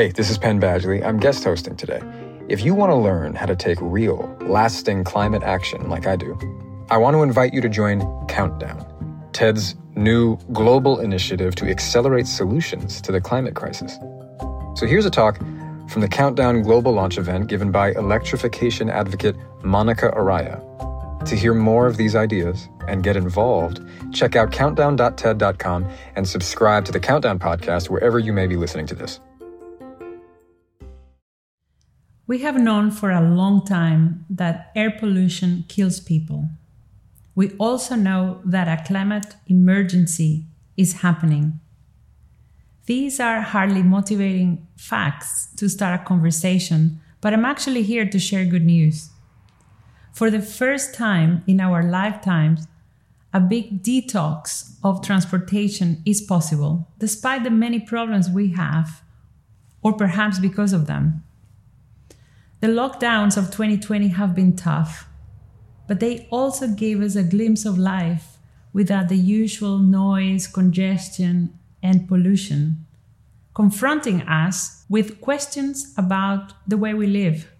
Hey, this is Penn Badgley. I'm guest hosting today. If you want to learn how to take real, lasting climate action like I do, I want to invite you to join Countdown, TED's new global initiative to accelerate solutions to the climate crisis. So here's a talk from the Countdown Global Launch event given by electrification advocate Monica Araya. To hear more of these ideas and get involved, check out countdown.ted.com and subscribe to the Countdown podcast wherever you may be listening to this. We have known for a long time that air pollution kills people. We also know that a climate emergency is happening. These are hardly motivating facts to start a conversation, but I'm actually here to share good news. For the first time in our lifetimes, a big detox of transportation is possible, despite the many problems we have, or perhaps because of them. The lockdowns of 2020 have been tough, but they also gave us a glimpse of life without the usual noise, congestion, and pollution, confronting us with questions about the way we live.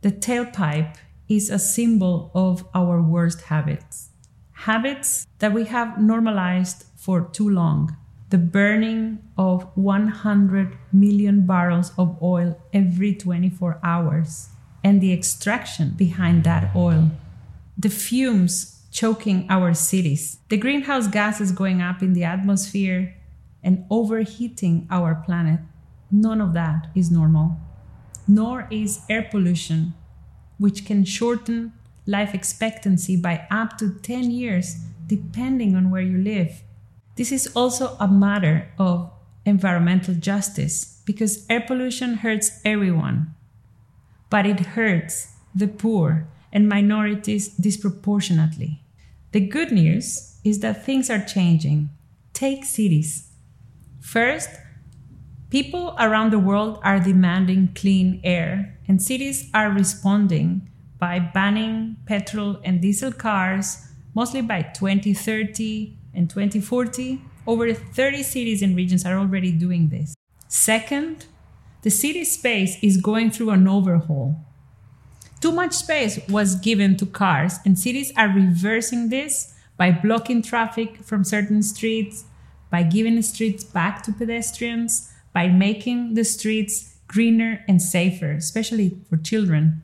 The tailpipe is a symbol of our worst habits, habits that we have normalized for too long the burning of 100 million barrels of oil every 24 hours and the extraction behind that oil, the fumes choking our cities, the greenhouse gases going up in the atmosphere and overheating our planet. None of that is normal, nor is air pollution, which can shorten life expectancy by up to 10 years depending on where you live. This is also a matter of environmental justice because air pollution hurts everyone, but it hurts the poor and minorities disproportionately. The good news is that things are changing. Take cities. First, people around the world are demanding clean air, and cities are responding by banning petrol and diesel cars, mostly by 2030 in 2040, over 30 cities and regions are already doing this. Second, the city space is going through an overhaul. Too much space was given to cars, and cities are reversing this by blocking traffic from certain streets, by giving streets back to pedestrians, by making the streets greener and safer, especially for children.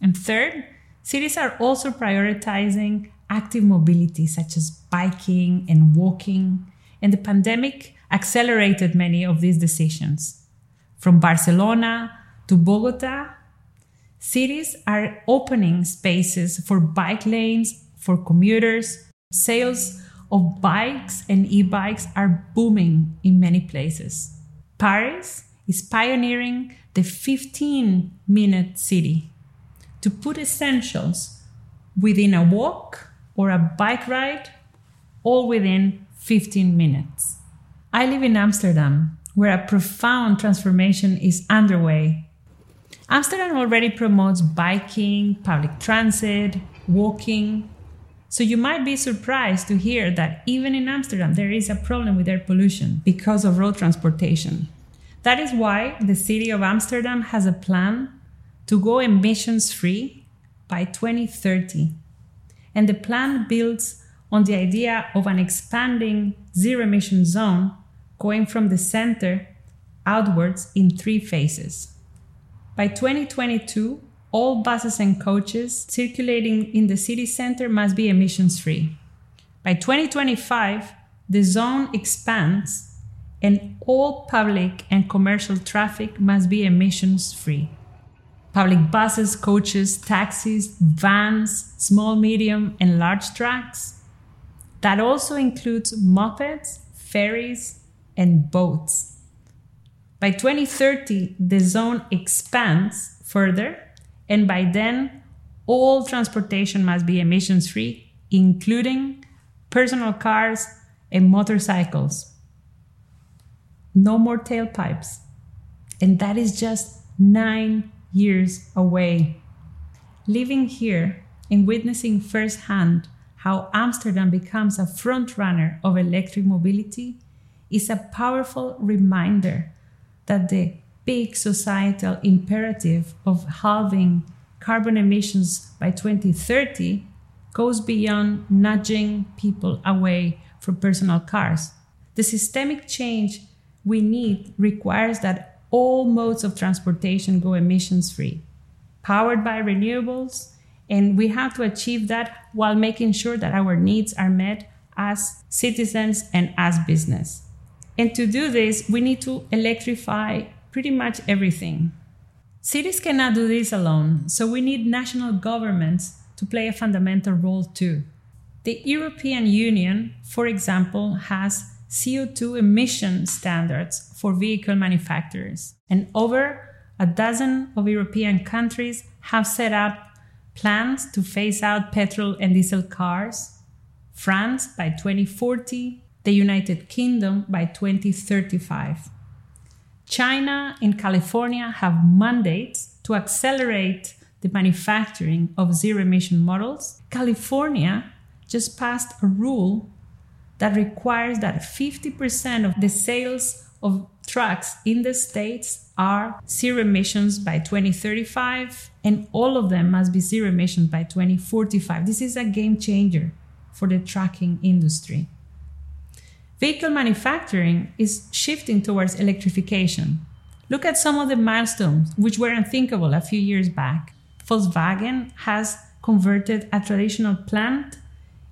And third, cities are also prioritizing active mobility, such as biking and walking, and the pandemic accelerated many of these decisions. From Barcelona to Bogota, cities are opening spaces for bike lanes for commuters. Sales of bikes and e bikes are booming in many places. Paris is pioneering the 15 minute city to put essentials within a walk or a bike ride, all within 15 minutes. I live in Amsterdam, where a profound transformation is underway. Amsterdam already promotes biking, public transit, walking. So you might be surprised to hear that even in Amsterdam, there is a problem with air pollution because of road transportation. That is why the city of Amsterdam has a plan to go emissions free by 2030 and the plan builds on the idea of an expanding zero emission zone going from the center outwards in three phases. By 2022, all buses and coaches circulating in the city center must be emissions free. By 2025, the zone expands and all public and commercial traffic must be emissions free public buses, coaches, taxis, vans, small, medium, and large trucks. That also includes mopeds, ferries, and boats. By 2030, the zone expands further, and by then, all transportation must be emissions free, including personal cars and motorcycles. No more tailpipes. And that is just nine years away. Living here and witnessing firsthand how Amsterdam becomes a frontrunner of electric mobility is a powerful reminder that the big societal imperative of halving carbon emissions by 2030 goes beyond nudging people away from personal cars. The systemic change we need requires that all modes of transportation go emissions free, powered by renewables, and we have to achieve that while making sure that our needs are met as citizens and as business. And to do this, we need to electrify pretty much everything. Cities cannot do this alone, so we need national governments to play a fundamental role too. The European Union, for example, has CO2 emission standards for vehicle manufacturers, and over a dozen of European countries have set up plans to phase out petrol and diesel cars. France by 2040, the United Kingdom by 2035. China and California have mandates to accelerate the manufacturing of zero emission models. California just passed a rule that requires that 50% of the sales of trucks in the States are zero emissions by 2035, and all of them must be zero emissions by 2045. This is a game changer for the trucking industry. Vehicle manufacturing is shifting towards electrification. Look at some of the milestones which were unthinkable a few years back. Volkswagen has converted a traditional plant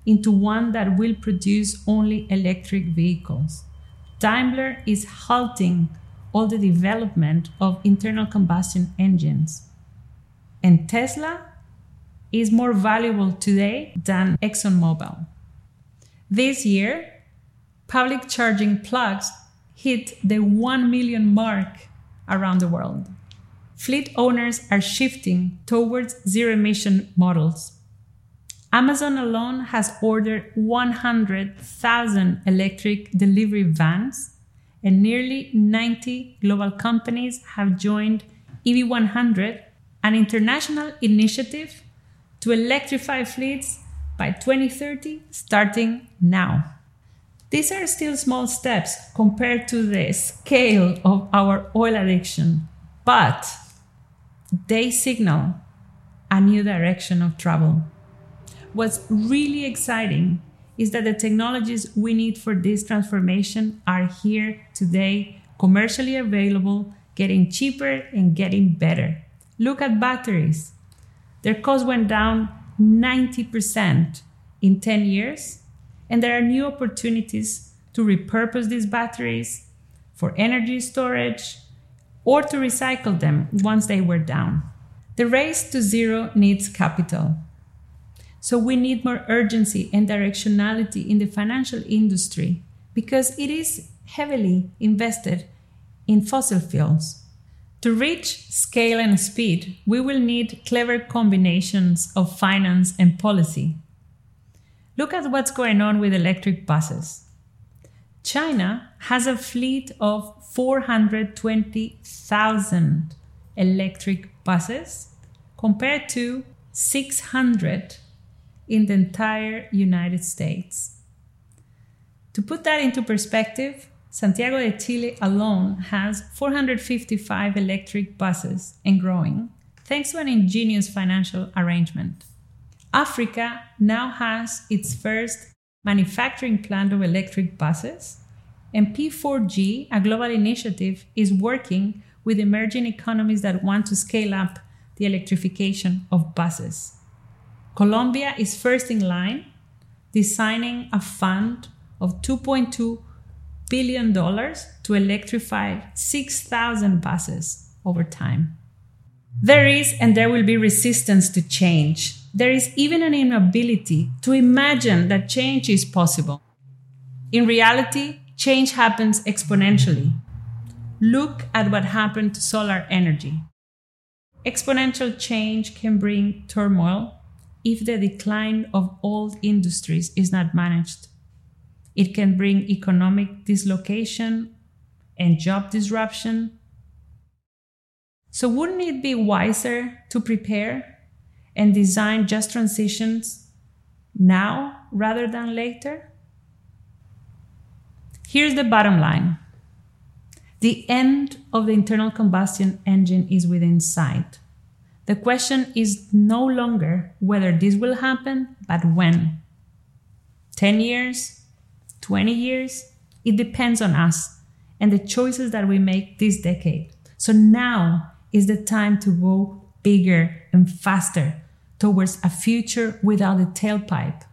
into one that will produce only electric vehicles. Daimler is halting all the development of internal combustion engines. And Tesla is more valuable today than ExxonMobil. This year, public charging plugs hit the 1 million mark around the world. Fleet owners are shifting towards zero emission models. Amazon alone has ordered 100,000 electric delivery vans, and nearly 90 global companies have joined EV100, an international initiative to electrify fleets by 2030, starting now. These are still small steps compared to the scale of our oil addiction, but they signal a new direction of travel. What's really exciting is that the technologies we need for this transformation are here today, commercially available, getting cheaper and getting better. Look at batteries. Their cost went down 90% in 10 years, and there are new opportunities to repurpose these batteries for energy storage or to recycle them once they were down. The race to zero needs capital. So we need more urgency and directionality in the financial industry because it is heavily invested in fossil fuels. To reach scale and speed, we will need clever combinations of finance and policy. Look at what's going on with electric buses. China has a fleet of 420,000 electric buses compared to 600 in the entire United States. To put that into perspective, Santiago de Chile alone has 455 electric buses and growing, thanks to an ingenious financial arrangement. Africa now has its first manufacturing plant of electric buses, and P4G, a global initiative, is working with emerging economies that want to scale up the electrification of buses. Colombia is first in line, designing a fund of 2.2 billion dollars to electrify 6,000 buses over time. There is and there will be resistance to change. There is even an inability to imagine that change is possible. In reality, change happens exponentially. Look at what happened to solar energy. Exponential change can bring turmoil if the decline of old industries is not managed. It can bring economic dislocation and job disruption. So, wouldn't it be wiser to prepare and design just transitions now rather than later? Here's the bottom line The end of the internal combustion engine is within sight. The question is no longer whether this will happen, but when. 10 years? 20 years? It depends on us and the choices that we make this decade. So now is the time to go bigger and faster towards a future without a tailpipe.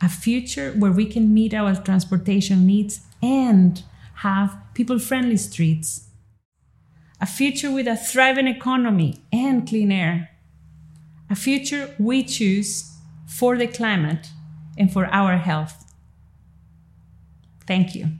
A future where we can meet our transportation needs and have people friendly streets. A future with a thriving economy and clean air. A future we choose for the climate and for our health. Thank you.